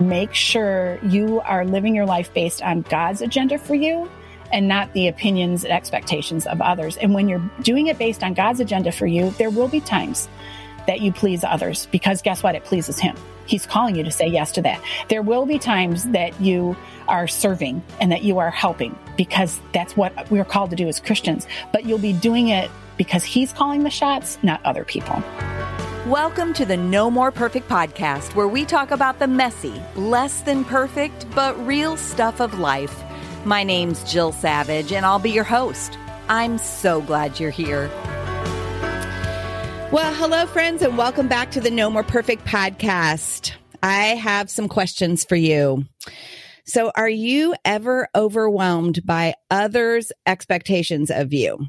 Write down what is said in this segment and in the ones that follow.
Make sure you are living your life based on God's agenda for you and not the opinions and expectations of others. And when you're doing it based on God's agenda for you, there will be times that you please others because guess what? It pleases Him. He's calling you to say yes to that. There will be times that you are serving and that you are helping because that's what we're called to do as Christians. But you'll be doing it because He's calling the shots, not other people. Welcome to the No More Perfect podcast, where we talk about the messy, less than perfect, but real stuff of life. My name's Jill Savage, and I'll be your host. I'm so glad you're here. Well, hello, friends, and welcome back to the No More Perfect podcast. I have some questions for you. So, are you ever overwhelmed by others' expectations of you?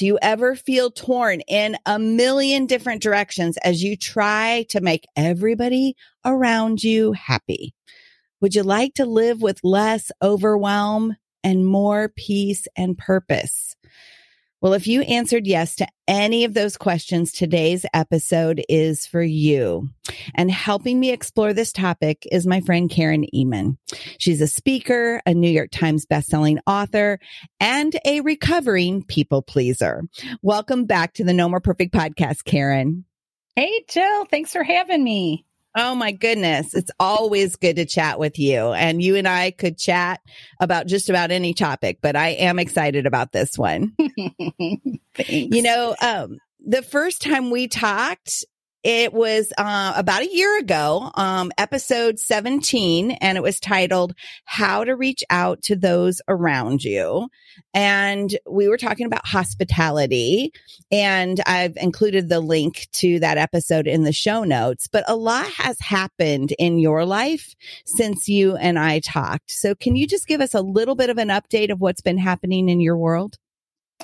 Do you ever feel torn in a million different directions as you try to make everybody around you happy? Would you like to live with less overwhelm and more peace and purpose? Well, if you answered yes to any of those questions, today's episode is for you. And helping me explore this topic is my friend Karen Ehman. She's a speaker, a New York Times bestselling author, and a recovering people pleaser. Welcome back to the No More Perfect podcast, Karen. Hey, Jill. Thanks for having me. Oh my goodness. It's always good to chat with you. And you and I could chat about just about any topic, but I am excited about this one. you know, um, the first time we talked, it was uh, about a year ago, um, episode 17, and it was titled How to Reach Out to Those Around You. And we were talking about hospitality, and I've included the link to that episode in the show notes. But a lot has happened in your life since you and I talked. So, can you just give us a little bit of an update of what's been happening in your world?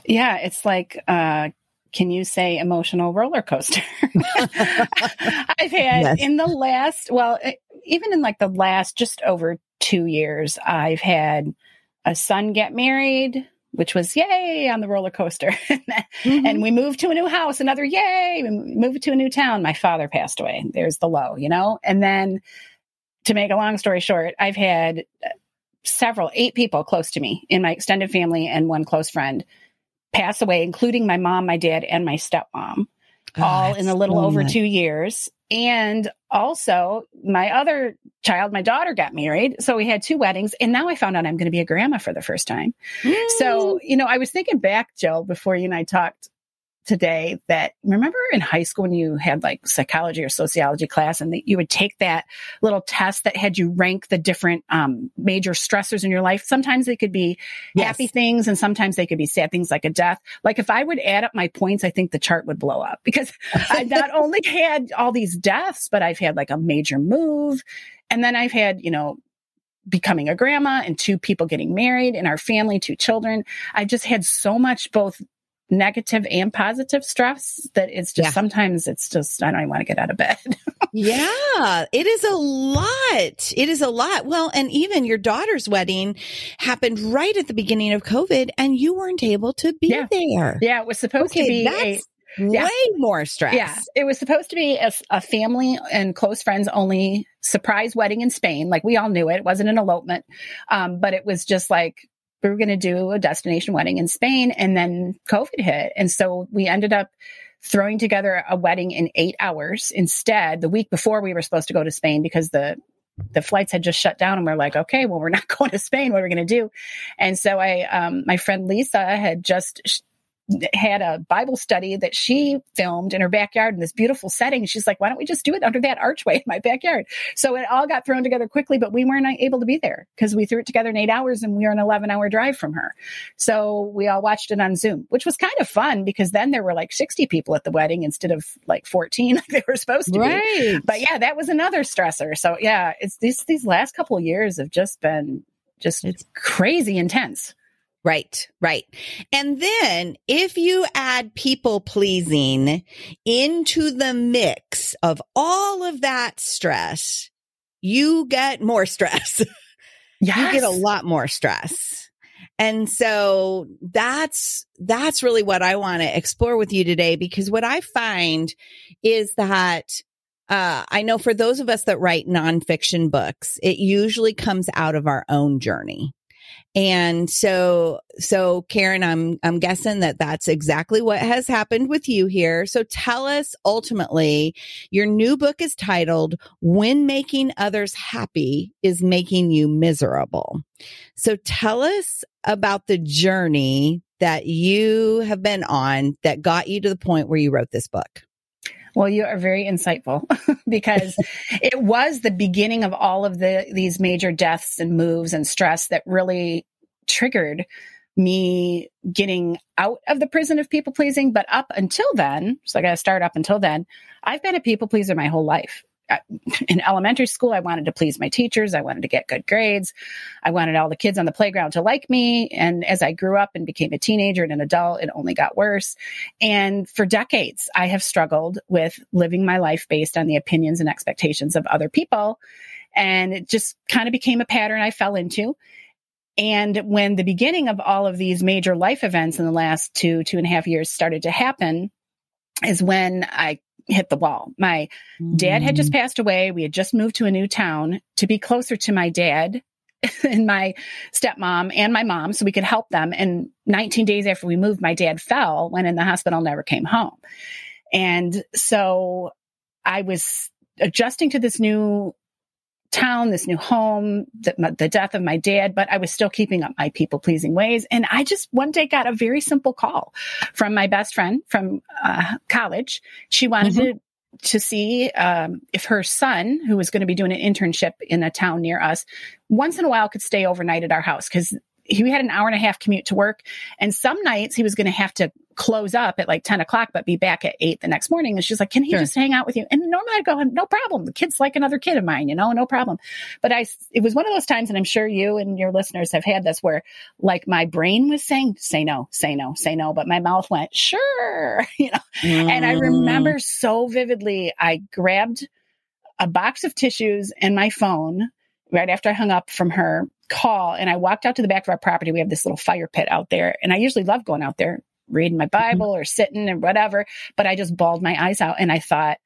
Yeah, it's like uh, can you say emotional roller coaster? I've had yes. in the last, well, even in like the last just over two years, I've had a son get married, which was yay on the roller coaster. mm-hmm. And we moved to a new house, another yay, we moved to a new town. My father passed away. There's the low, you know? And then to make a long story short, I've had several, eight people close to me in my extended family and one close friend pass away, including my mom, my dad, and my stepmom, oh, all in a little over two years. And also, my other child, my daughter, got married. So we had two weddings. And now I found out I'm going to be a grandma for the first time. Mm. So, you know, I was thinking back, Jill, before you and I talked today that remember in high school when you had like psychology or sociology class and that you would take that little test that had you rank the different um, major stressors in your life. Sometimes they could be yes. happy things and sometimes they could be sad things like a death. Like if I would add up my points, I think the chart would blow up because I not only had all these deaths, but I've had like a major move. And then I've had, you know, becoming a grandma and two people getting married in our family, two children. I've just had so much both negative and positive stress that it's just yeah. sometimes it's just I don't even want to get out of bed. yeah, it is a lot. It is a lot. Well, and even your daughter's wedding happened right at the beginning of COVID and you weren't able to be yeah. there. Yeah, it was supposed okay, to be a, yeah. way more stress. Yeah, it was supposed to be a, a, family and close friends only surprise wedding in Spain. Like we all knew it. It wasn't an elopement, um, but it was just like we were going to do a destination wedding in Spain and then COVID hit. And so we ended up throwing together a wedding in eight hours instead the week before we were supposed to go to Spain because the the flights had just shut down and we're like, okay, well, we're not going to Spain. What are we going to do? And so I, um, my friend Lisa had just had a Bible study that she filmed in her backyard in this beautiful setting. She's like, why don't we just do it under that archway in my backyard? So it all got thrown together quickly, but we weren't able to be there because we threw it together in eight hours and we were an 11 hour drive from her. So we all watched it on Zoom, which was kind of fun because then there were like 60 people at the wedding instead of like 14 like they were supposed to right. be. But yeah, that was another stressor. So yeah, it's these, these last couple of years have just been just it's crazy intense. Right, right. And then if you add people pleasing into the mix of all of that stress, you get more stress. Yes. you get a lot more stress. And so that's, that's really what I want to explore with you today because what I find is that uh, I know for those of us that write nonfiction books, it usually comes out of our own journey. And so, so Karen, I'm, I'm guessing that that's exactly what has happened with you here. So tell us ultimately, your new book is titled When Making Others Happy is Making You Miserable. So tell us about the journey that you have been on that got you to the point where you wrote this book. Well, you are very insightful because it was the beginning of all of the these major deaths and moves and stress that really triggered me getting out of the prison of people pleasing. But up until then, so I got to start up until then, I've been a people pleaser my whole life in elementary school, I wanted to please my teachers. I wanted to get good grades. I wanted all the kids on the playground to like me. And as I grew up and became a teenager and an adult, it only got worse. And for decades, I have struggled with living my life based on the opinions and expectations of other people. And it just kind of became a pattern I fell into. And when the beginning of all of these major life events in the last two, two and a half years started to happen, is when I hit the wall. My mm. dad had just mm. passed away. We had just moved to a new town to be closer to my dad and my stepmom and my mom so we could help them. And 19 days after we moved, my dad fell, went in the hospital, never came home. And so I was adjusting to this new town, this new home, the, the, death of my dad, but I was still keeping up my people pleasing ways. And I just one day got a very simple call from my best friend from uh, college. She wanted mm-hmm. to to see um, if her son, who was going to be doing an internship in a town near us, once in a while could stay overnight at our house because he had an hour and a half commute to work. And some nights he was going to have to close up at like 10 o'clock, but be back at eight the next morning. And she's like, can he sure. just hang out with you? And normally I'd go, no problem. The kid's like another kid of mine, you know, no problem. But I, it was one of those times, and I'm sure you and your listeners have had this where like my brain was saying, say no, say no, say no. But my mouth went, sure, you know, mm. and I remember mm. so vividly, I grabbed a box of tissues and my phone right after I hung up from her call and I walked out to the back of our property. We have this little fire pit out there. And I usually love going out there, reading my mm-hmm. Bible mm-hmm. or sitting and whatever. But I just bawled my eyes out and I thought,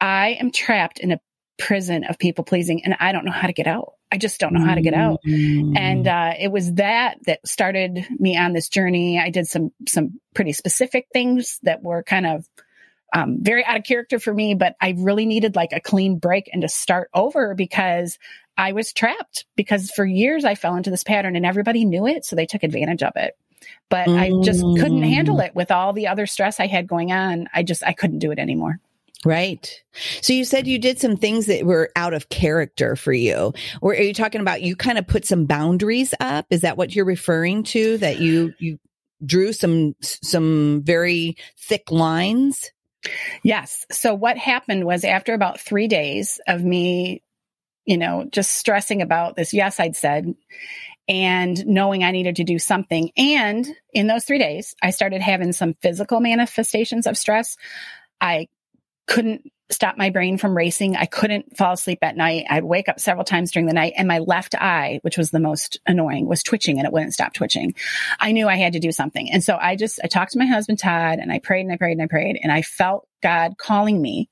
I am trapped in a prison of people pleasing and I don't know how to get out. I just don't know how to get out. Mm-hmm. And uh, it was that that started me on this journey. I did some some pretty specific things that were kind of um, very out of character for me, but I really needed like a clean break and to start over because I was trapped because for years I fell into this pattern and everybody knew it. So they took advantage of it. But mm. I just couldn't handle it with all the other stress I had going on. I just, I couldn't do it anymore. Right. So you said you did some things that were out of character for you. Or are you talking about you kind of put some boundaries up? Is that what you're referring to? That you, you drew some, some very thick lines? Yes. So what happened was after about three days of me you know, just stressing about this. Yes, I'd said, and knowing I needed to do something. And in those three days, I started having some physical manifestations of stress. I couldn't stop my brain from racing. I couldn't fall asleep at night. I'd wake up several times during the night and my left eye, which was the most annoying, was twitching and it wouldn't stop twitching. I knew I had to do something. And so I just, I talked to my husband, Todd, and I prayed and I prayed and I prayed and I felt God calling me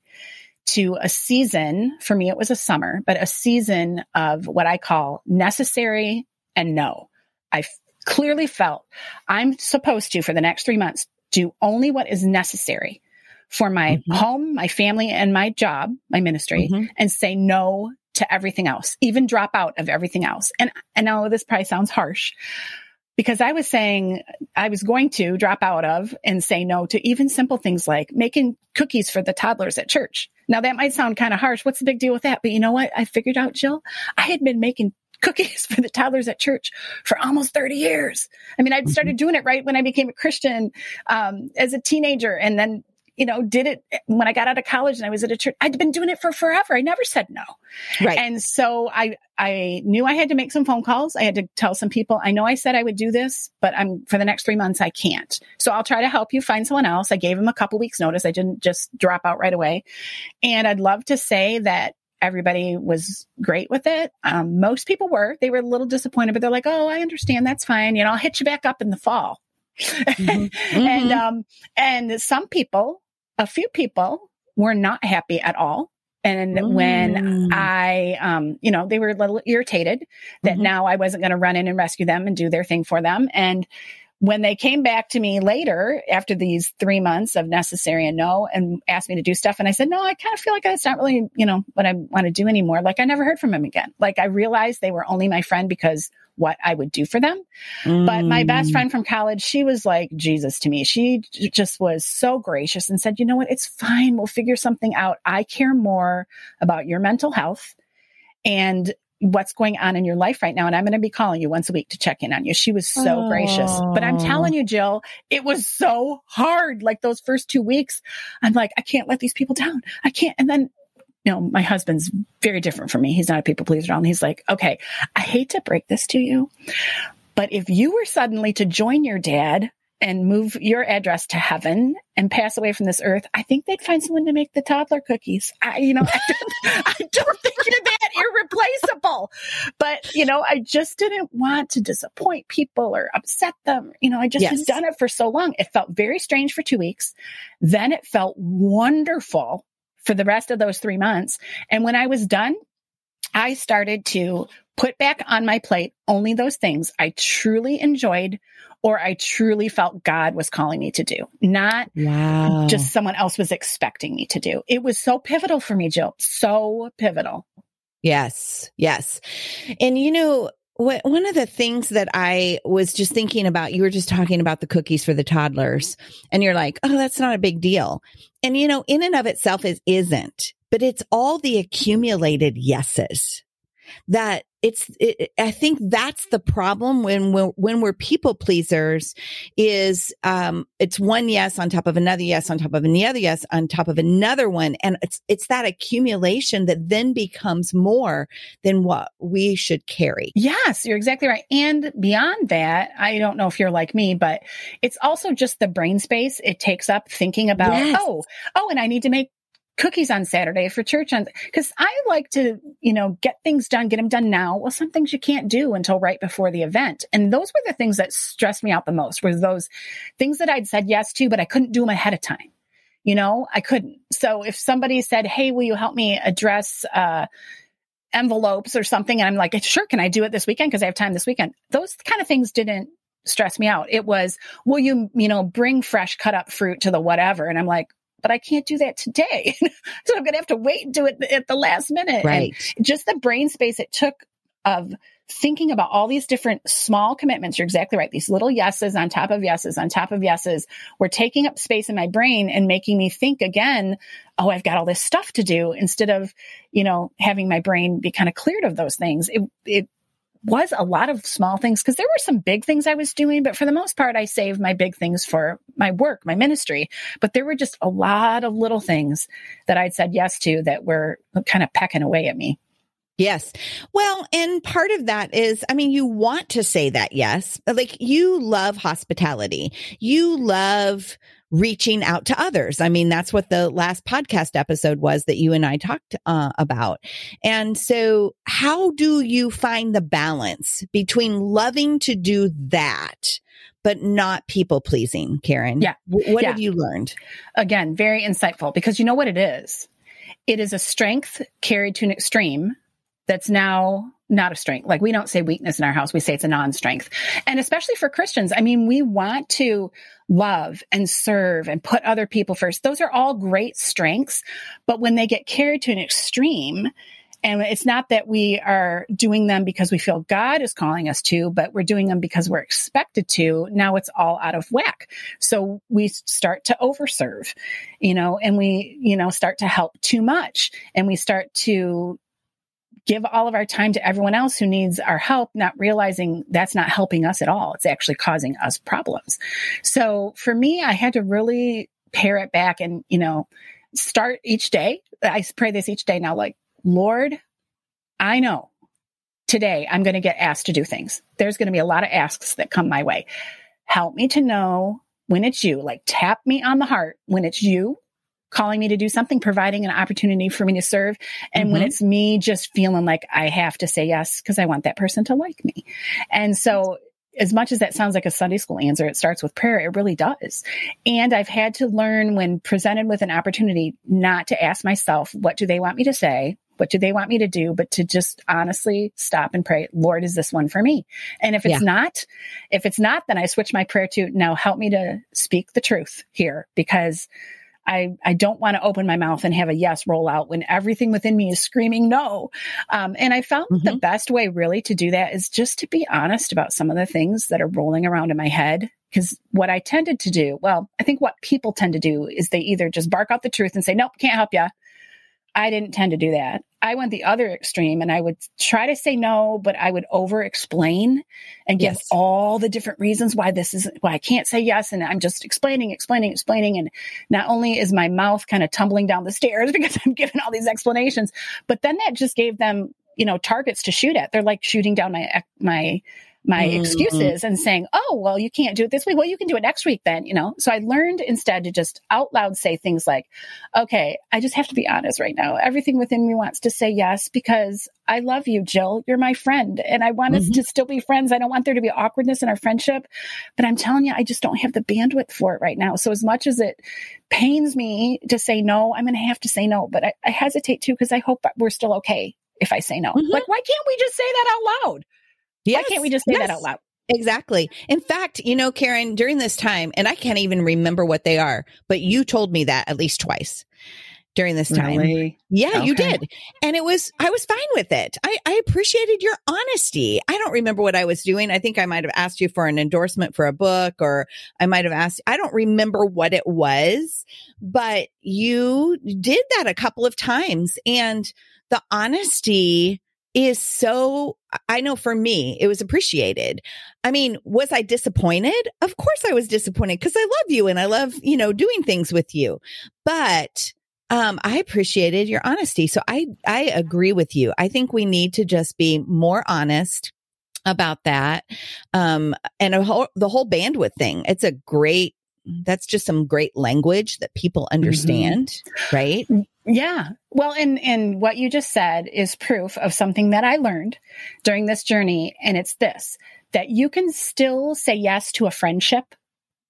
to a season, for me, it was a summer, but a season of what I call necessary and no. I f- clearly felt I'm supposed to, for the next three months, do only what is necessary for my mm-hmm. home, my family, and my job, my ministry, mm-hmm. and say no to everything else, even drop out of everything else. And I know this probably sounds harsh, because I was saying I was going to drop out of and say no to even simple things like making cookies for the toddlers at church. Now that might sound kind of harsh. What's the big deal with that? But you know what? I figured out, Jill, I had been making cookies for the toddlers at church for almost 30 years. I mean, I'd mm-hmm. started doing it right when I became a Christian um, as a teenager and then you know, did it when I got out of college and I was at a church. I'd been doing it for forever. I never said no. Right. And so I, I knew I had to make some phone calls. I had to tell some people, I know I said I would do this, but I'm for the next three months, I can't. So I'll try to help you find someone else. I gave him a couple weeks notice. I didn't just drop out right away. And I'd love to say that everybody was great with it. Um, most people were. They were a little disappointed, but they're like, "Oh, I understand. That's fine. You know, I'll hit you back up in the fall." Mm-hmm. and mm-hmm. um, and some people a few people were not happy at all. And mm. when I, um, you know, they were a little irritated that mm-hmm. now I wasn't going to run in and rescue them and do their thing for them. And when they came back to me later after these three months of necessary and no and asked me to do stuff and i said no i kind of feel like it's not really you know what i want to do anymore like i never heard from him again like i realized they were only my friend because what I would do for them. Mm. But my best mm. friend from college, she was like Jesus to me. She just was so gracious and said, you know what? It's fine. We'll figure something out. I care more about your mental health and what's going on in your life right now. And I'm going to be calling you once a week to check in on you. She was so oh. gracious. But I'm telling you, Jill, it was so hard. Like those first two weeks, I'm like, I can't let these people down. I can't. And then you know, my husband's very different from me. He's not a people pleaser at all. And he's like, okay, I hate to break this to you, but if you were suddenly to join your dad and move your address to heaven and pass away from this earth, I think they'd find someone to make the toddler cookies. I, you know, I don't, I don't think you're that irreplaceable. But, you know, I just didn't want to disappoint people or upset them. You know, I just yes. had done it for so long. It felt very strange for two weeks. Then it felt wonderful for the rest of those three months. And when I was done, I started to put back on my plate only those things I truly enjoyed or I truly felt God was calling me to do, not wow. just someone else was expecting me to do. It was so pivotal for me, Jill. So pivotal. Yes, yes. And you know, what, one of the things that I was just thinking about, you were just talking about the cookies for the toddlers, and you're like, oh, that's not a big deal. And you know, in and of itself, it isn't, but it's all the accumulated yeses that it's it, i think that's the problem when we're, when we're people pleasers is um it's one yes on top of another yes on top of another yes on top of another one. And it's it's that accumulation that then becomes more than what we should carry. Yes you're exactly right. And beyond that i don't know if you're like me but it's also just the brain space it takes up thinking about yes. oh oh and i need to make cookies on Saturday for church on because I like to, you know, get things done, get them done now. Well, some things you can't do until right before the event. And those were the things that stressed me out the most were those things that I'd said yes to, but I couldn't do them ahead of time. You know, I couldn't. So if somebody said, Hey, will you help me address, uh, envelopes or something? And I'm like, sure. Can I do it this weekend? Cause I have time this weekend. Those kind of things didn't stress me out. It was, will you, you know, bring fresh cut up fruit to the whatever? And I'm like, but I can't do that today. so I'm going to have to wait and do it at the last minute. Right. And just the brain space it took of thinking about all these different small commitments. You're exactly right. These little yeses on top of yeses on top of yeses were taking up space in my brain and making me think again, oh, I've got all this stuff to do instead of, you know, having my brain be kind of cleared of those things. It, it was a lot of small things because there were some big things I was doing, but for the most part, I saved my big things for my work, my ministry. But there were just a lot of little things that I'd said yes to that were kind of pecking away at me. Yes. Well, and part of that is, I mean, you want to say that yes, like you love hospitality. You love reaching out to others. I mean, that's what the last podcast episode was that you and I talked uh, about. And so how do you find the balance between loving to do that? But not people pleasing, Karen. Yeah. what yeah. have you learned? Again, very insightful because you know what it is? It is a strength carried to an extreme that's now not a strength. Like we don't say weakness in our house. We say it's a non-strength. And especially for Christians, I mean, we want to love and serve and put other people first. Those are all great strengths. But when they get carried to an extreme And it's not that we are doing them because we feel God is calling us to, but we're doing them because we're expected to. Now it's all out of whack. So we start to overserve, you know, and we, you know, start to help too much and we start to give all of our time to everyone else who needs our help, not realizing that's not helping us at all. It's actually causing us problems. So for me, I had to really pare it back and, you know, start each day. I pray this each day now, like, Lord, I know today I'm going to get asked to do things. There's going to be a lot of asks that come my way. Help me to know when it's you, like tap me on the heart when it's you calling me to do something, providing an opportunity for me to serve. And mm-hmm. when it's me just feeling like I have to say yes because I want that person to like me. And so as much as that sounds like a Sunday school answer, it starts with prayer. It really does. And I've had to learn when presented with an opportunity not to ask myself, what do they want me to say? What do they want me to do? But to just honestly stop and pray, Lord, is this one for me? And if it's yeah. not, if it's not, then I switch my prayer to now help me to speak the truth here because I, I don't want to open my mouth and have a yes roll out when everything within me is screaming no. Um, and I found mm-hmm. the best way really to do that is just to be honest about some of the things that are rolling around in my head. Because what I tended to do, well, I think what people tend to do is they either just bark out the truth and say, nope, can't help you. I didn't tend to do that. I went the other extreme and I would try to say no, but I would over explain and give yes. all the different reasons why this is why I can't say yes. And I'm just explaining, explaining, explaining. And not only is my mouth kind of tumbling down the stairs because I'm giving all these explanations, but then that just gave them, you know, targets to shoot at. They're like shooting down my, my, my mm-hmm. excuses and saying, oh, well, you can't do it this week. Well, you can do it next week then, you know? So I learned instead to just out loud say things like, okay, I just have to be honest right now. Everything within me wants to say yes because I love you, Jill. You're my friend and I want mm-hmm. us to still be friends. I don't want there to be awkwardness in our friendship, but I'm telling you, I just don't have the bandwidth for it right now. So as much as it pains me to say no, I'm going to have to say no, but I, I hesitate too because I hope we're still okay if I say no. Mm-hmm. Like, why can't we just say that out loud? Yes. Why can't we just say yes. that out loud? Exactly. In fact, you know, Karen, during this time, and I can't even remember what they are, but you told me that at least twice during this time. Really? Yeah, okay. you did. And it was, I was fine with it. I, I appreciated your honesty. I don't remember what I was doing. I think I might have asked you for an endorsement for a book or I might have asked, I don't remember what it was, but you did that a couple of times and the honesty is so, I know for me, it was appreciated. I mean, was I disappointed? Of course I was disappointed because I love you and I love, you know, doing things with you. But, um, I appreciated your honesty. So I, I agree with you. I think we need to just be more honest about that. Um, and whole, the whole bandwidth thing. It's a great, that's just some great language that people mm-hmm. understand, mm-hmm. right? Yeah. Well, and, and what you just said is proof of something that I learned during this journey. And it's this, that you can still say yes to a friendship,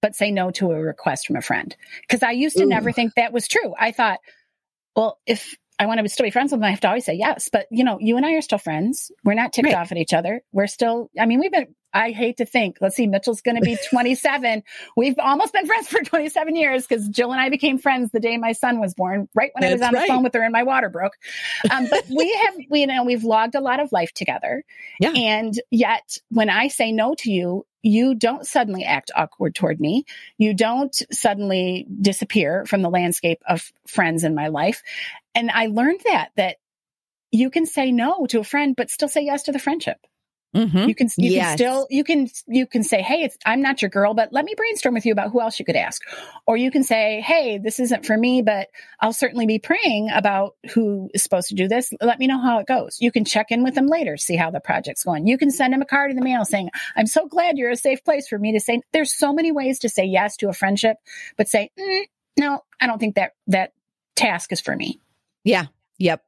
but say no to a request from a friend. Cause I used to Ooh. never think that was true. I thought, well, if I want to still be friends with them, I have to always say yes. But you know, you and I are still friends. We're not ticked right. off at each other. We're still, I mean, we've been I hate to think. Let's see, Mitchell's going to be 27. We've almost been friends for 27 years because Jill and I became friends the day my son was born, right when That's I was on right. the phone with her and my water broke. Um, but we have, we you know, we've logged a lot of life together. Yeah. And yet, when I say no to you, you don't suddenly act awkward toward me. You don't suddenly disappear from the landscape of friends in my life. And I learned that, that you can say no to a friend, but still say yes to the friendship. Mm-hmm. You can you yes. can still you can you can say, "Hey, I'm not your girl, but let me brainstorm with you about who else you could ask." Or you can say, "Hey, this isn't for me, but I'll certainly be praying about who is supposed to do this. Let me know how it goes." You can check in with them later, see how the project's going. You can send them a card in the mail saying, "I'm so glad you're a safe place for me to say." There's so many ways to say yes to a friendship, but say, mm, "No, I don't think that that task is for me." Yeah. Yep.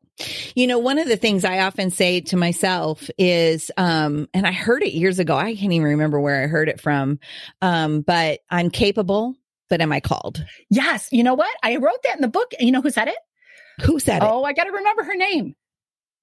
You know, one of the things I often say to myself is, um, and I heard it years ago. I can't even remember where I heard it from. Um, but I'm capable, but am I called? Yes. You know what? I wrote that in the book. You know who said it? Who said it? Oh, I got to remember her name.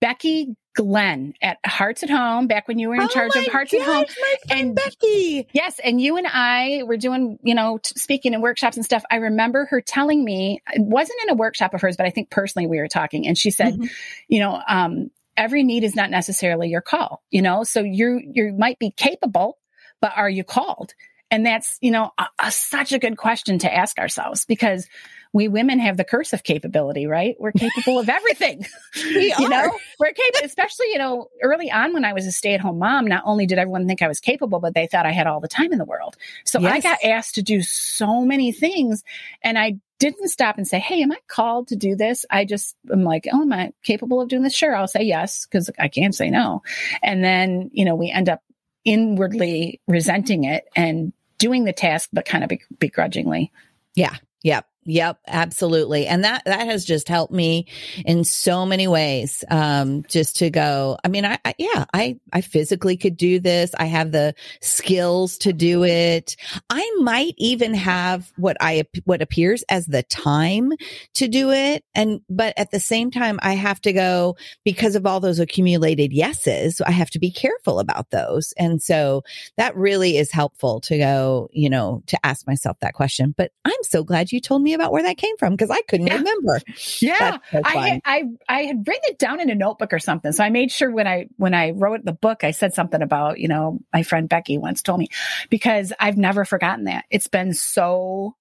Becky Glenn at Hearts at Home, back when you were in oh charge of Hearts gosh, at Home. My and Becky. Yes. And you and I were doing, you know, t- speaking in workshops and stuff. I remember her telling me, it wasn't in a workshop of hers, but I think personally we were talking. And she said, mm-hmm. you know, um, every need is not necessarily your call, you know, so you you might be capable, but are you called? And that's, you know, a, a, such a good question to ask ourselves because we women have the curse of capability, right? We're capable of everything. we you know, we're capable, especially, you know, early on when I was a stay at home mom, not only did everyone think I was capable, but they thought I had all the time in the world. So yes. I got asked to do so many things and I didn't stop and say, Hey, am I called to do this? I just am like, Oh, am I capable of doing this? Sure. I'll say yes, because I can't say no. And then, you know, we end up inwardly resenting it and doing the task, but kind of begrudgingly. Yeah. Yep. Yep, absolutely. And that, that has just helped me in so many ways. Um, just to go, I mean, I, I, yeah, I, I physically could do this. I have the skills to do it. I might even have what I, what appears as the time to do it. And, but at the same time, I have to go because of all those accumulated yeses. I have to be careful about those. And so that really is helpful to go, you know, to ask myself that question. But I'm so glad you told me about where that came from because I couldn't yeah. remember. Yeah, so I, I I had written it down in a notebook or something. So I made sure when I when I wrote the book, I said something about you know my friend Becky once told me because I've never forgotten that. It's been so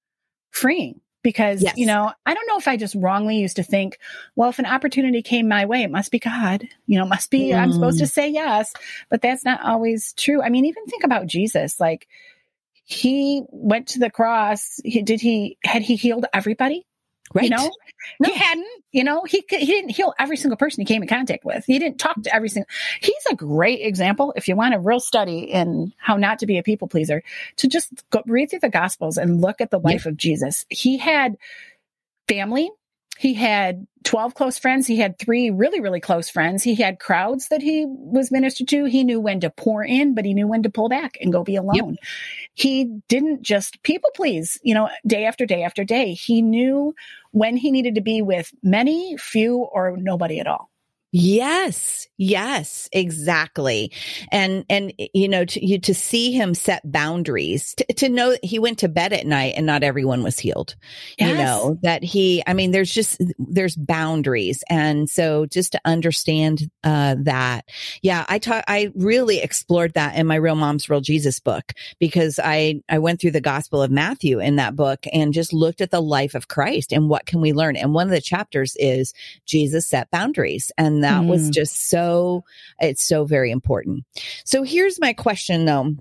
freeing because yes. you know i don't know if i just wrongly used to think well if an opportunity came my way it must be god you know must be mm. i'm supposed to mm. say yes but that's not always true i mean even think about jesus like he went to the cross. He, did he, had he healed everybody? Right. You know, no. he hadn't, you know, he, he didn't heal every single person he came in contact with. He didn't talk to every single, he's a great example. If you want a real study in how not to be a people pleaser, to just go read through the gospels and look at the life of Jesus. He had family he had 12 close friends. He had three really, really close friends. He had crowds that he was ministered to. He knew when to pour in, but he knew when to pull back and go be alone. Yep. He didn't just people please, you know, day after day after day. He knew when he needed to be with many, few, or nobody at all. Yes. Yes, exactly. And, and, you know, to you, to see him set boundaries, to, to know that he went to bed at night and not everyone was healed, yes. you know, that he, I mean, there's just, there's boundaries. And so just to understand, uh, that, yeah, I taught, I really explored that in my Real Moms, Real Jesus book because I, I went through the gospel of Matthew in that book and just looked at the life of Christ and what can we learn. And one of the chapters is Jesus set boundaries and that mm. was just so, it's so very important. So here's my question though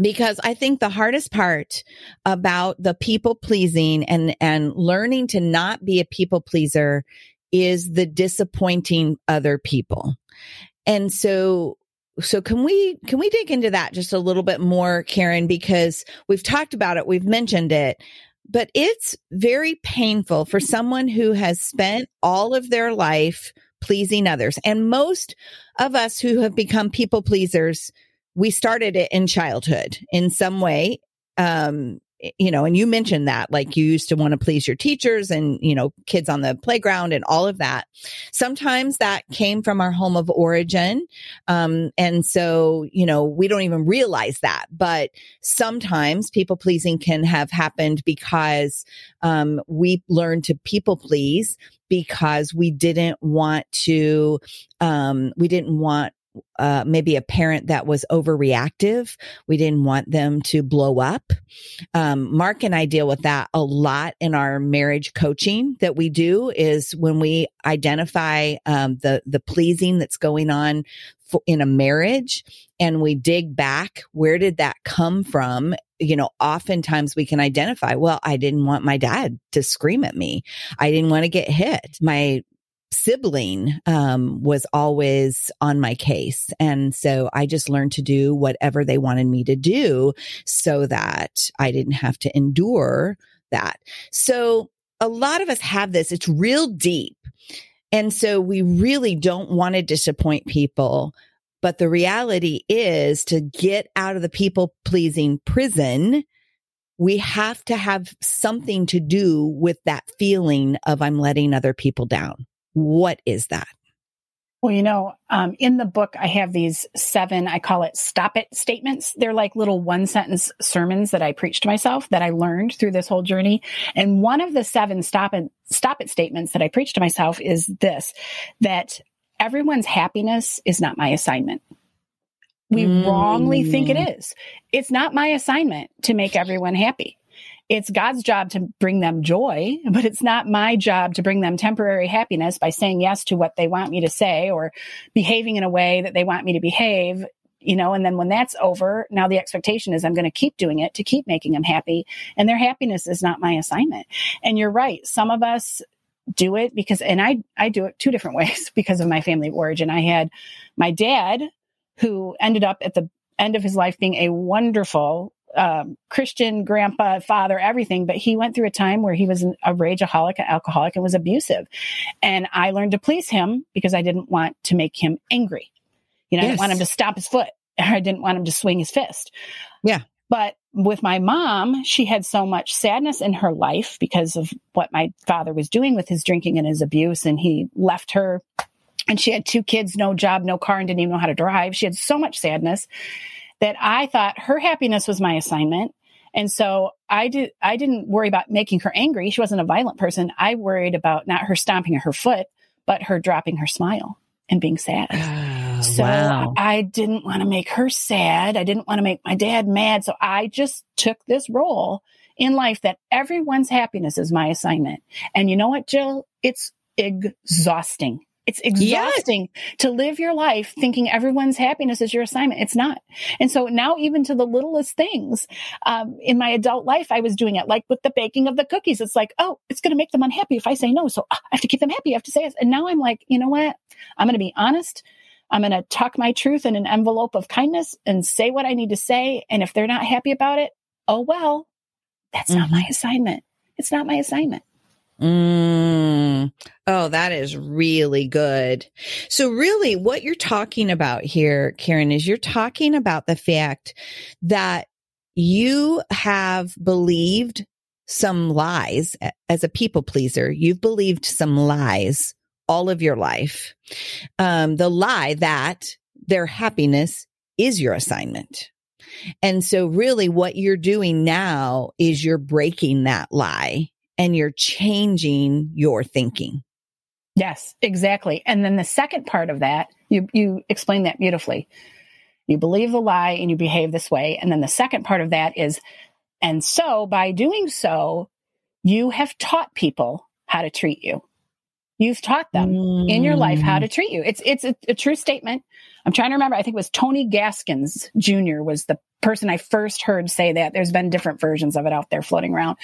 because I think the hardest part about the people pleasing and, and learning to not be a people pleaser is the disappointing other people. And so, so can we, can we dig into that just a little bit more, Karen? Because we've talked about it. We've mentioned it, but it's very painful for someone who has spent all of their life pleasing others. And most of us who have become people pleasers, we started it in childhood in some way. Um, you know, and you mentioned that, like you used to want to please your teachers and, you know, kids on the playground and all of that. Sometimes that came from our home of origin. Um, and so, you know, we don't even realize that, but sometimes people pleasing can have happened because, um, we learned to people please because we didn't want to, um, we didn't want uh, maybe a parent that was overreactive. We didn't want them to blow up. Um, Mark and I deal with that a lot in our marriage coaching that we do is when we identify um, the the pleasing that's going on in a marriage and we dig back where did that come from you know, oftentimes we can identify, well, I didn't want my dad to scream at me. I didn't want to get hit. My sibling um, was always on my case. And so I just learned to do whatever they wanted me to do so that I didn't have to endure that. So a lot of us have this. It's real deep. And so we really don't want to disappoint people but the reality is to get out of the people pleasing prison, we have to have something to do with that feeling of I'm letting other people down. What is that? Well, you know, um, in the book, I have these seven, I call it stop it statements. They're like little one sentence sermons that I preach to myself that I learned through this whole journey. And one of the seven stop it, stop it statements that I preach to myself is this, that everyone's happiness is not my assignment. We mm. wrongly think it is. It's not my assignment to make everyone happy it's God's job to bring them joy, but it's not my job to bring them temporary happiness by saying yes to what they want me to say or behaving in a way that they want me to behave. You know, and then when that's over, now the expectation is I'm going to keep doing it to keep making them happy. And their happiness is not my assignment. And you're right. Some of us do it because, and I, I do it two different ways because of my family origin. I had my dad who ended up at the end of his life being a wonderful um, Christian grandpa, father, everything, but he went through a time where he was an, a rageaholic, an alcoholic, and was abusive. And I learned to please him because I didn't want to make him angry. You know, yes. I didn't want him to stomp his foot. I didn't want him to swing his fist. Yeah. But with my mom, she had so much sadness in her life because of what my father was doing with his drinking and his abuse. And he left her and she had two kids, no job, no car, and didn't even know how to drive. She had so much sadness that I thought her happiness was my assignment. And so I did, I didn't worry about making her angry. She wasn't a violent person. I worried about not her stomping her foot, but her dropping her smile and being sad. So wow. I didn't want to make her sad. I didn't want to make my dad mad. So I just took this role in life that everyone's happiness is my assignment. And you know what, Jill? It's exhausting. It's exhausting yes. to live your life thinking everyone's happiness is your assignment. It's not. And so now, even to the littlest things um, in my adult life, I was doing it like with the baking of the cookies. It's like, oh, it's going to make them unhappy if I say no. So ah, I have to keep them happy. I have to say yes. And now I'm like, you know what? I'm going to be honest. I'm going to tuck my truth in an envelope of kindness and say what I need to say. And if they're not happy about it, oh, well, that's mm-hmm. not my assignment. It's not my assignment. Mm. Oh, that is really good. So really what you're talking about here, Karen, is you're talking about the fact that you have believed some lies as a people pleaser. You've believed some lies all of your life. Um, the lie that their happiness is your assignment. And so really what you're doing now is you're breaking that lie and you're changing your thinking. Yes, exactly. And then the second part of that, you you explain that beautifully. You believe the lie and you behave this way. And then the second part of that is and so by doing so, you have taught people how to treat you. You've taught them mm. in your life how to treat you. It's it's a, a, true statement. I'm trying to remember. I think it was Tony Gaskins Jr. was the person I first heard say that. There's been different versions of it out there floating around,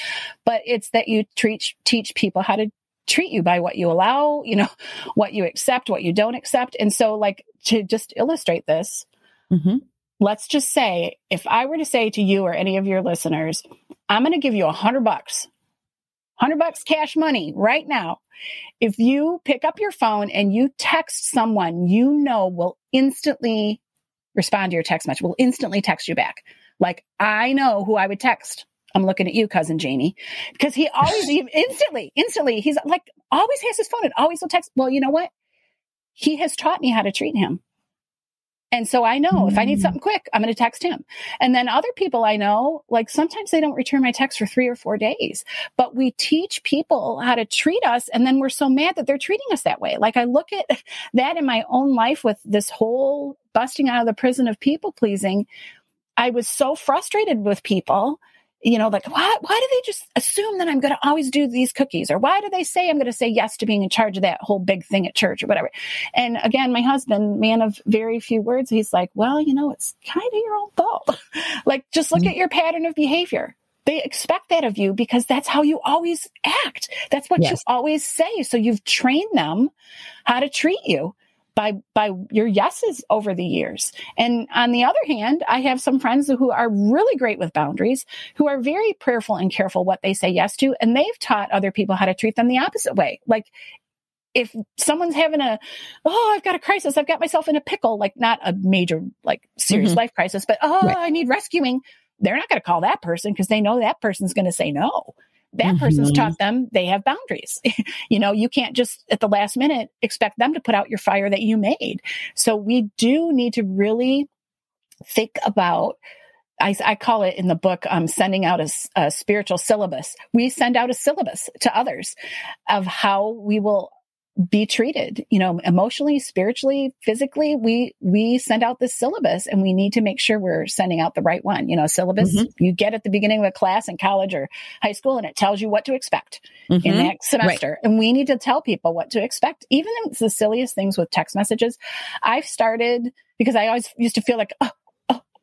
but it's that you teach teach people how to treat you by what you allow, you know, what you accept, what you don't accept. And so, like to just illustrate this, mm-hmm. let's just say if I were to say to you or any of your listeners, I'm going to give you a hundred bucks 100 bucks cash money right now. If you pick up your phone and you text someone you know will instantly respond to your text message, will instantly text you back. Like, I know who I would text. I'm looking at you, cousin Jamie, because he always instantly, instantly, he's like, always has his phone and always will text. Well, you know what? He has taught me how to treat him. And so I know mm. if I need mm. something quick, I'm going to text him. And then other people I know, like sometimes they don't return my text for three or four days, but we teach people how to treat us. And then we're so mad that they're treating us that way. Like I look at that in my own life with this whole busting out of the prison of people pleasing. I was so frustrated with people you know, like why why do they just assume that I'm going to always do these cookies, or why do they say I'm going to say yes to being in charge of that whole big thing at church or whatever? And again, my husband, man of very few words, he's like, well, you know, it's kind of your own fault. like, just look mm-hmm. at your pattern of behavior. They expect that of you because that's how you always act. That's what yes. you always say. So you've trained them how to treat you by by your yeses over the years. And on the other hand, I have some friends who are really great with boundaries, who are very prayerful and careful what they say yes to, and they've taught other people how to treat them the opposite way. Like if someone's having a oh i've got a crisis i've got myself in a pickle like not a major like serious mm-hmm. life crisis but oh right. i need rescuing they're not going to call that person because they know that person's going to say no that mm-hmm. person's taught them they have boundaries. you know, you can't just at the last minute expect them to put out your fire that you made. So we do need to really think about I, I, call it in the book um, sending out a, a, spiritual syllabus. We send out a syllabus to others of how we will be treated you know emotionally spiritually physically we we send out this syllabus and we need to make sure we're sending out the right one you know syllabus mm-hmm. you get at the beginning of a class in college or high school and it tells you what to expect mm-hmm. in that semester right. and we need to tell people what to expect even the silliest things with text messages i've started because i always used to feel like oh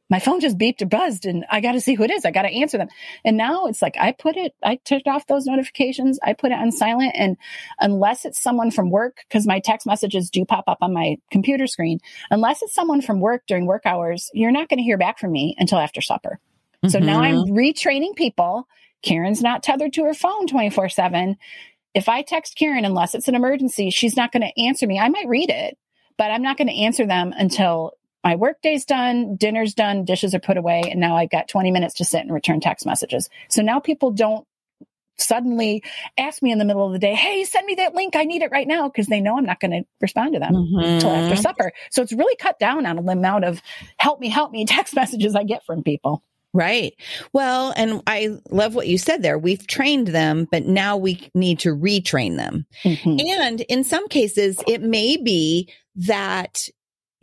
my phone just beeped or buzzed and I got to see who it is. I got to answer them. And now it's like I put it, I turned off those notifications. I put it on silent. And unless it's someone from work, because my text messages do pop up on my computer screen, unless it's someone from work during work hours, you're not going to hear back from me until after supper. Mm-hmm. So now I'm mm-hmm. retraining people. Karen's not tethered to her phone 24 7. If I text Karen, unless it's an emergency, she's not going to answer me. I might read it, but I'm not going to answer them until my workday's done, dinner's done, dishes are put away, and now I've got 20 minutes to sit and return text messages. So now people don't suddenly ask me in the middle of the day, Hey, send me that link. I need it right now. Cause they know I'm not going to respond to them mm-hmm. until after supper. So it's really cut down on the amount of help me, help me text messages I get from people. Right. Well, and I love what you said there. We've trained them, but now we need to retrain them. Mm-hmm. And in some cases, it may be that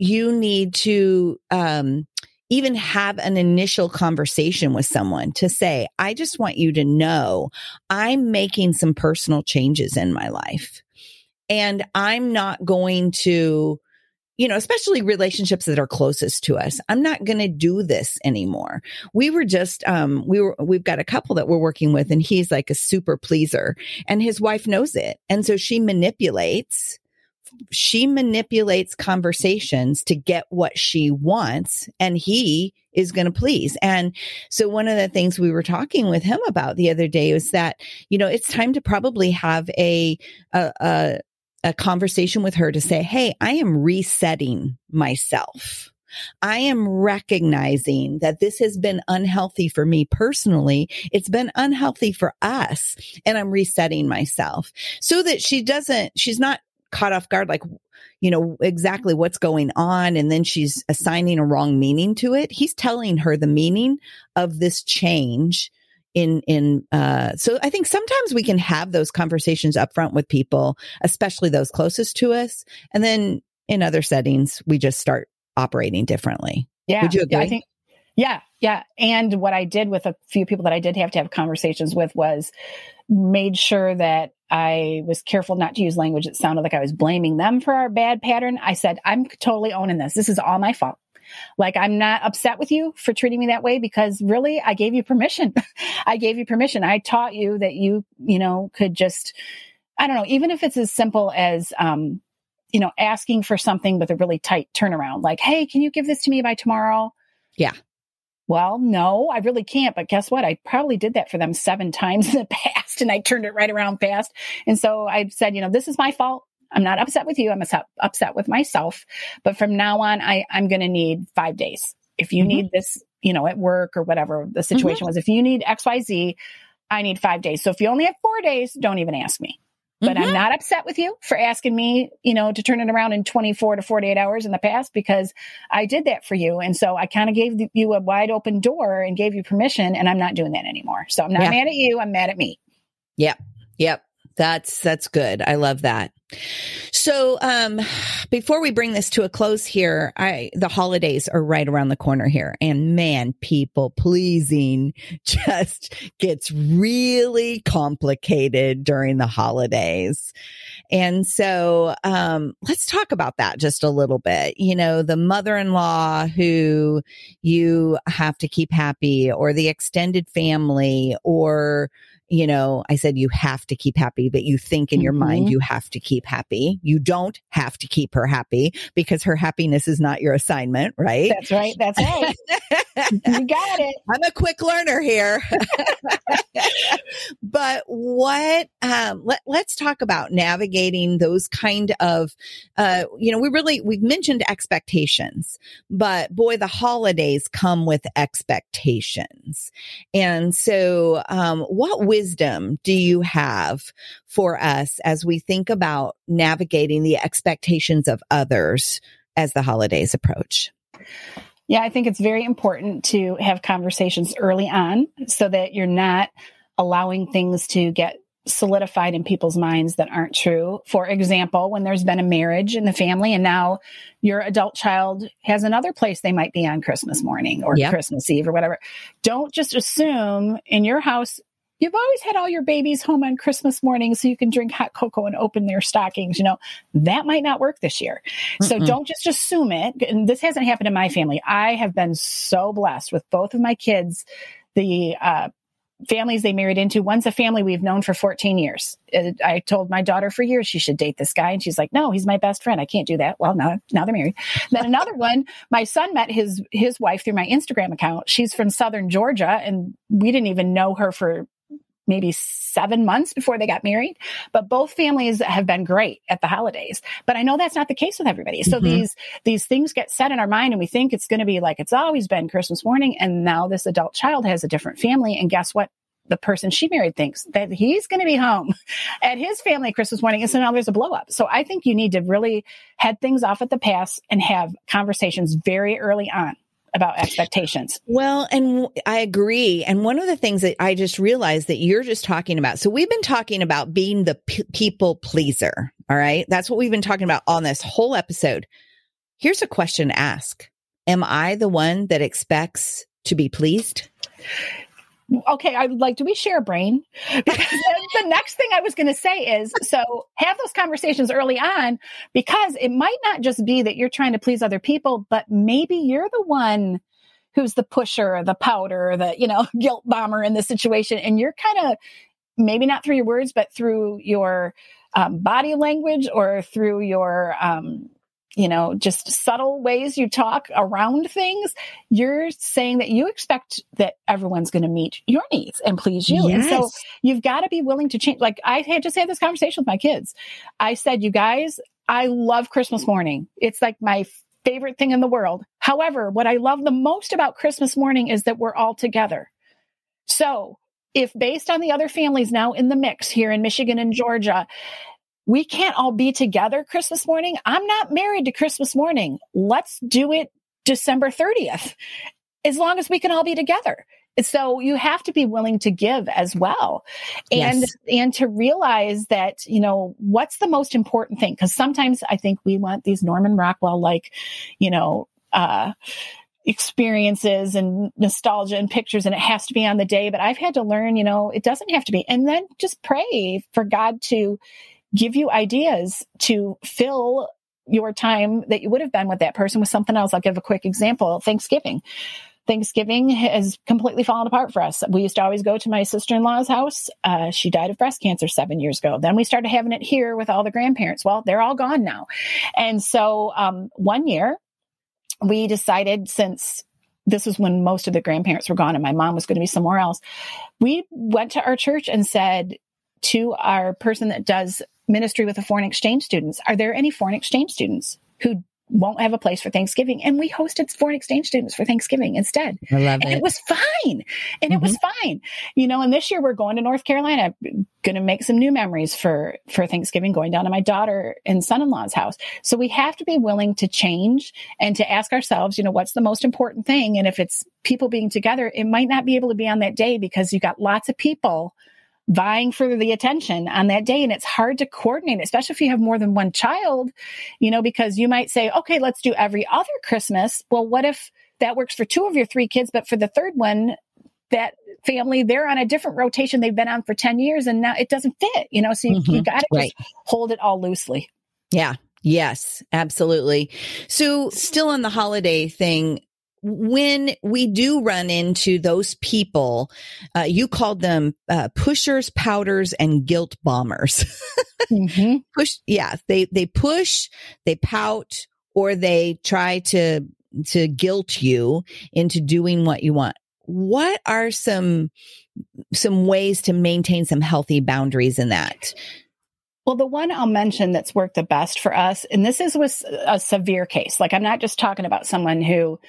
you need to um, even have an initial conversation with someone to say, I just want you to know I'm making some personal changes in my life. And I'm not going to, you know, especially relationships that are closest to us. I'm not going to do this anymore. We were just, um, we were, we've got a couple that we're working with and he's like a super pleaser and his wife knows it. And so she manipulates she manipulates conversations to get what she wants and he is going to please. And so one of the things we were talking with him about the other day was that, you know, it's time to probably have a, a, a, a conversation with her to say, Hey, I am resetting myself. I am recognizing that this has been unhealthy for me personally. It's been unhealthy for us and I'm resetting myself so that she doesn't, she's not caught off guard, like, you know, exactly what's going on. And then she's assigning a wrong meaning to it. He's telling her the meaning of this change in, in, uh, so I think sometimes we can have those conversations up front with people, especially those closest to us. And then in other settings, we just start operating differently. Yeah. Would you agree? Yeah, I think, yeah, yeah. And what I did with a few people that I did have to have conversations with was made sure that I was careful not to use language that sounded like I was blaming them for our bad pattern. I said, I'm totally owning this. This is all my fault. Like, I'm not upset with you for treating me that way because really, I gave you permission. I gave you permission. I taught you that you, you know, could just, I don't know, even if it's as simple as, um, you know, asking for something with a really tight turnaround, like, hey, can you give this to me by tomorrow? Yeah. Well, no, I really can't. But guess what? I probably did that for them seven times in the past and I turned it right around fast. And so I said, you know, this is my fault. I'm not upset with you. I'm upset with myself. But from now on, I, I'm going to need five days. If you mm-hmm. need this, you know, at work or whatever the situation mm-hmm. was, if you need XYZ, I need five days. So if you only have four days, don't even ask me but mm-hmm. I'm not upset with you for asking me, you know, to turn it around in 24 to 48 hours in the past because I did that for you. And so I kind of gave you a wide open door and gave you permission and I'm not doing that anymore. So I'm not yeah. mad at you. I'm mad at me. Yep. Yep. That's, that's good. I love that. So, um, before we bring this to a close here, I, the holidays are right around the corner here and man, people pleasing just gets really complicated during the holidays. And so, um, let's talk about that just a little bit. You know, the mother-in-law who you have to keep happy or the extended family or, you know, I said you have to keep happy, but you think in your mm-hmm. mind you have to keep happy. You don't have to keep her happy because her happiness is not your assignment, right? That's right. That's right. you got it. I'm a quick learner here. but what um let, let's talk about navigating those kind of uh you know, we really we've mentioned expectations, but boy, the holidays come with expectations. And so um what wisdom do you have for us as we think about navigating the expectations of others as the holidays approach? Yeah, I think it's very important to have conversations early on so that you're not allowing things to get solidified in people's minds that aren't true. For example, when there's been a marriage in the family and now your adult child has another place they might be on Christmas morning or yep. Christmas Eve or whatever, don't just assume in your house You've always had all your babies home on Christmas morning so you can drink hot cocoa and open their stockings. You know, that might not work this year. Mm-mm. So don't just assume it. And this hasn't happened in my family. I have been so blessed with both of my kids. The uh, families they married into. One's a family we've known for 14 years. Uh, I told my daughter for years she should date this guy, and she's like, "No, he's my best friend. I can't do that." Well, now now they're married. then another one, my son met his his wife through my Instagram account. She's from Southern Georgia, and we didn't even know her for maybe seven months before they got married. But both families have been great at the holidays. But I know that's not the case with everybody. So mm-hmm. these these things get set in our mind and we think it's going to be like it's always been Christmas morning. And now this adult child has a different family. And guess what? The person she married thinks that he's going to be home at his family Christmas morning. And so now there's a blow up. So I think you need to really head things off at the pass and have conversations very early on about expectations. Well, and I agree. And one of the things that I just realized that you're just talking about. So we've been talking about being the p- people pleaser. All right. That's what we've been talking about on this whole episode. Here's a question to ask. Am I the one that expects to be pleased? Okay, I would like, do we share a brain? Because the next thing I was going to say is so have those conversations early on because it might not just be that you're trying to please other people, but maybe you're the one who's the pusher, the pouter, the, you know, guilt bomber in this situation. And you're kind of maybe not through your words, but through your um, body language or through your, um, you know, just subtle ways you talk around things, you're saying that you expect that everyone's going to meet your needs and please you. Yes. And so you've got to be willing to change. Like I had just had this conversation with my kids. I said, you guys, I love Christmas morning. It's like my favorite thing in the world. However, what I love the most about Christmas morning is that we're all together. So if based on the other families now in the mix here in Michigan and Georgia, we can't all be together Christmas morning. I'm not married to Christmas morning. Let's do it December 30th, as long as we can all be together. So you have to be willing to give as well. And, yes. and to realize that, you know, what's the most important thing? Cause sometimes I think we want these Norman Rockwell like, you know, uh, experiences and nostalgia and pictures and it has to be on the day but i've had to learn you know it doesn't have to be and then just pray for god to give you ideas to fill your time that you would have been with that person with something else. I'll give a quick example. Thanksgiving. Thanksgiving has completely fallen apart for us. We used to always go to my sister in law's house. Uh, she died of breast cancer seven years ago. Then we started having it here with all the grandparents. Well, they're all gone now. And so um, one year we decided since this was when most of the grandparents were gone and my mom was going to be somewhere else, we went to our church and said, to our person that does ministry with the foreign exchange students. Are there any foreign exchange students who won't have a place for Thanksgiving. And we hosted foreign exchange students for Thanksgiving instead. I love and it. it was fine. And mm-hmm. it was mm-hmm. fine. You know, and this year we're going to North Carolina, going to make some new memories for, for Thanksgiving, going down to my daughter and son-in-law's house. So we have to be willing to change and to ask ourselves, you know, what's the most important thing? And if it's people being together, it might not be able to be on that day because you got lots of people vying for the attention on that day. And it's hard to coordinate, especially if you have more than one child, you know, because you might say, okay, let's do every other Christmas. Well, what if that works for two of your three kids, but for the third one, that family, they're on a different rotation they've been on for 10 years and now it doesn't fit, you know, so you, mm-hmm. you got to right. just hold it all loosely. Yeah. Yes, absolutely. So still on the holiday thing, when we do run into those people, uh, you called them uh, pushers, pouters, and guilt bombers. mm-hmm. Push, yeah, they they push, they pout, or they try to to guilt you into doing what you want. What are some some ways to maintain some healthy boundaries in that? Well, the one I'll mention that's worked the best for us, and this is with a severe case. Like I'm not just talking about someone who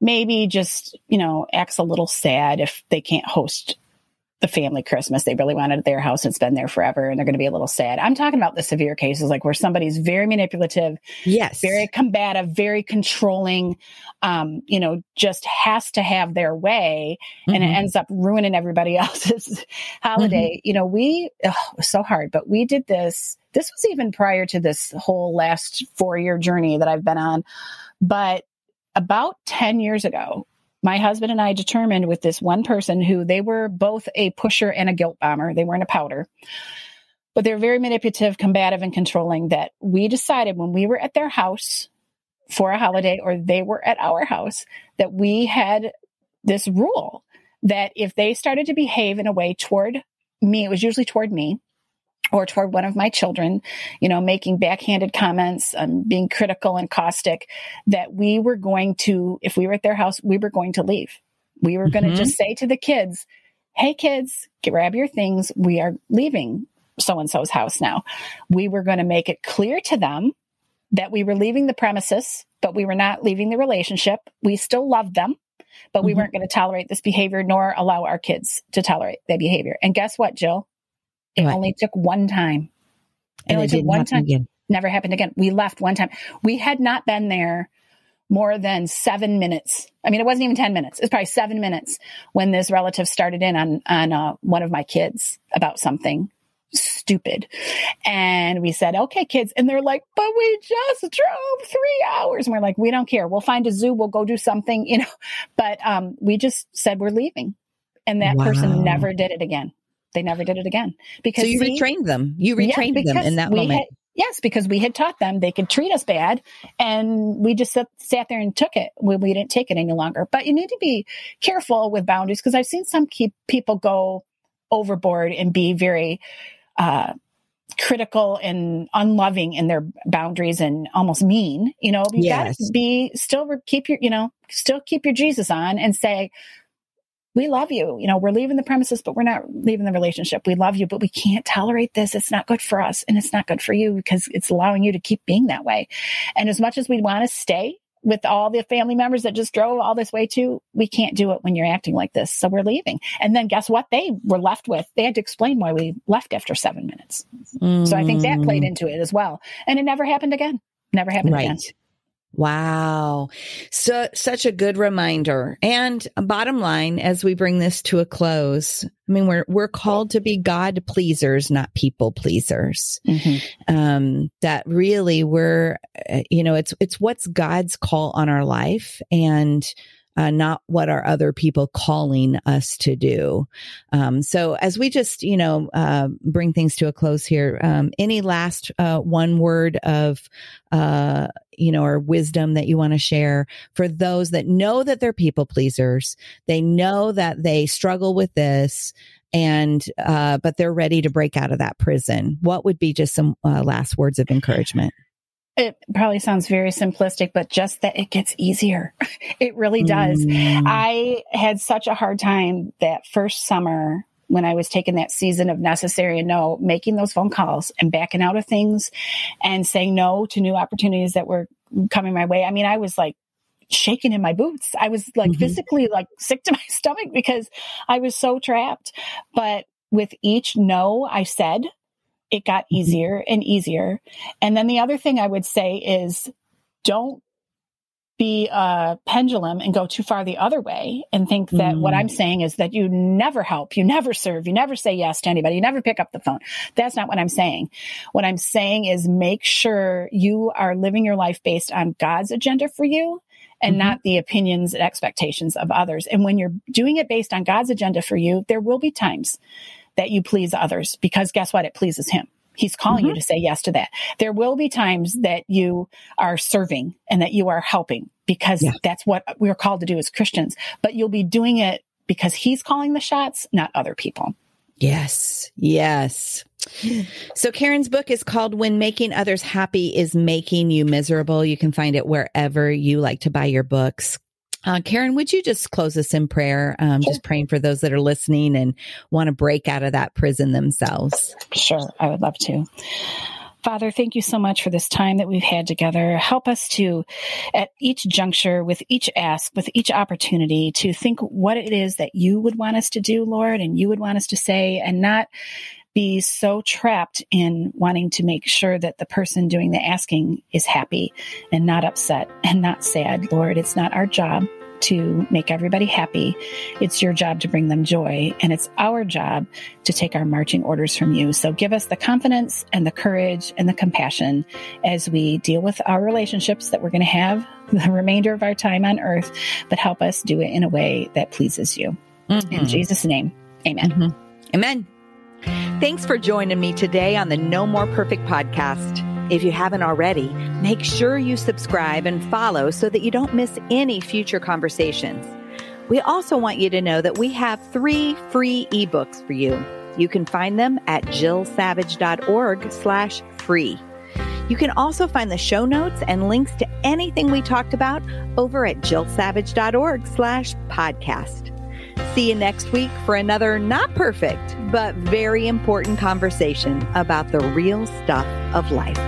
maybe just, you know, acts a little sad if they can't host the family Christmas. They really wanted their house. It's been there forever and they're going to be a little sad. I'm talking about the severe cases, like where somebody's very manipulative. Yes. Very combative, very controlling, um, you know, just has to have their way mm-hmm. and it mm-hmm. ends up ruining everybody else's holiday. Mm-hmm. You know, we, oh, it was so hard, but we did this. This was even prior to this whole last four year journey that I've been on. But about 10 years ago, my husband and I determined with this one person who they were both a pusher and a guilt bomber. They weren't a pouter, but they're very manipulative, combative, and controlling. That we decided when we were at their house for a holiday or they were at our house that we had this rule that if they started to behave in a way toward me, it was usually toward me, or toward one of my children, you know, making backhanded comments, um, being critical and caustic, that we were going to, if we were at their house, we were going to leave. We were going to mm-hmm. just say to the kids, Hey kids, grab your things. We are leaving so and so's house now. We were going to make it clear to them that we were leaving the premises, but we were not leaving the relationship. We still loved them, but we mm-hmm. weren't going to tolerate this behavior nor allow our kids to tolerate that behavior. And guess what, Jill? It only took one time. It and only it took one time. Again. Never happened again. We left one time. We had not been there more than seven minutes. I mean, it wasn't even 10 minutes. It's probably seven minutes when this relative started in on, on uh, one of my kids about something stupid. And we said, okay, kids. And they're like, but we just drove three hours. And we're like, we don't care. We'll find a zoo. We'll go do something, you know, but, um, we just said we're leaving. And that wow. person never did it again they never did it again because so you see, retrained them. You retrained yeah, them in that moment. Had, yes, because we had taught them they could treat us bad, and we just sat, sat there and took it. We, we didn't take it any longer. But you need to be careful with boundaries because I've seen some keep people go overboard and be very uh, critical and unloving in their boundaries and almost mean. You know, you yes. got to be still keep your you know still keep your Jesus on and say we love you. You know, we're leaving the premises, but we're not leaving the relationship. We love you, but we can't tolerate this. It's not good for us and it's not good for you because it's allowing you to keep being that way. And as much as we want to stay with all the family members that just drove all this way too, we can't do it when you're acting like this. So we're leaving. And then guess what? They were left with, they had to explain why we left after seven minutes. Mm. So I think that played mm. into it as well. And it never happened again. Never happened right. again. Wow. So such a good reminder. And bottom line, as we bring this to a close, I mean, we're, we're called to be God pleasers, not people pleasers. Mm-hmm. Um, that really we're, uh, you know, it's, it's what's God's call on our life. And, uh, not what are other people calling us to do. Um, so as we just, you know, uh, bring things to a close here, um, any last uh, one word of, uh, you know, or wisdom that you want to share for those that know that they're people pleasers, they know that they struggle with this and uh, but they're ready to break out of that prison what would be just some uh, last words of encouragement it probably sounds very simplistic, but just that it gets easier. it really does. Mm. I had such a hard time that first summer when I was taking that season of necessary and no, making those phone calls and backing out of things and saying no to new opportunities that were coming my way. I mean, I was like shaking in my boots. I was like mm-hmm. physically like sick to my stomach because I was so trapped. But with each no I said, it got mm-hmm. easier and easier. And then the other thing I would say is don't be a pendulum and go too far the other way and think that mm. what I'm saying is that you never help, you never serve, you never say yes to anybody, you never pick up the phone. That's not what I'm saying. What I'm saying is make sure you are living your life based on God's agenda for you and mm-hmm. not the opinions and expectations of others. And when you're doing it based on God's agenda for you, there will be times that you please others because guess what? It pleases him. He's calling mm-hmm. you to say yes to that. There will be times that you are serving and that you are helping because yeah. that's what we're called to do as Christians, but you'll be doing it because he's calling the shots, not other people. Yes. Yes. So Karen's book is called When Making Others Happy is Making You Miserable. You can find it wherever you like to buy your books. Uh, Karen, would you just close us in prayer? Um, sure. Just praying for those that are listening and want to break out of that prison themselves. Sure, I would love to. Father, thank you so much for this time that we've had together. Help us to, at each juncture, with each ask, with each opportunity, to think what it is that you would want us to do, Lord, and you would want us to say, and not be so trapped in wanting to make sure that the person doing the asking is happy and not upset and not sad. Lord, it's not our job to make everybody happy. It's your job to bring them joy, and it's our job to take our marching orders from you. So give us the confidence and the courage and the compassion as we deal with our relationships that we're going to have the remainder of our time on earth, but help us do it in a way that pleases you. Mm-hmm. In Jesus' name, amen. Mm-hmm. Amen. Thanks for joining me today on the No More Perfect podcast. If you haven't already, make sure you subscribe and follow so that you don't miss any future conversations. We also want you to know that we have three free ebooks for you. You can find them at jillsavage.org slash free. You can also find the show notes and links to anything we talked about over at jillsavage.org slash podcast. See you next week for another not perfect, but very important conversation about the real stuff of life.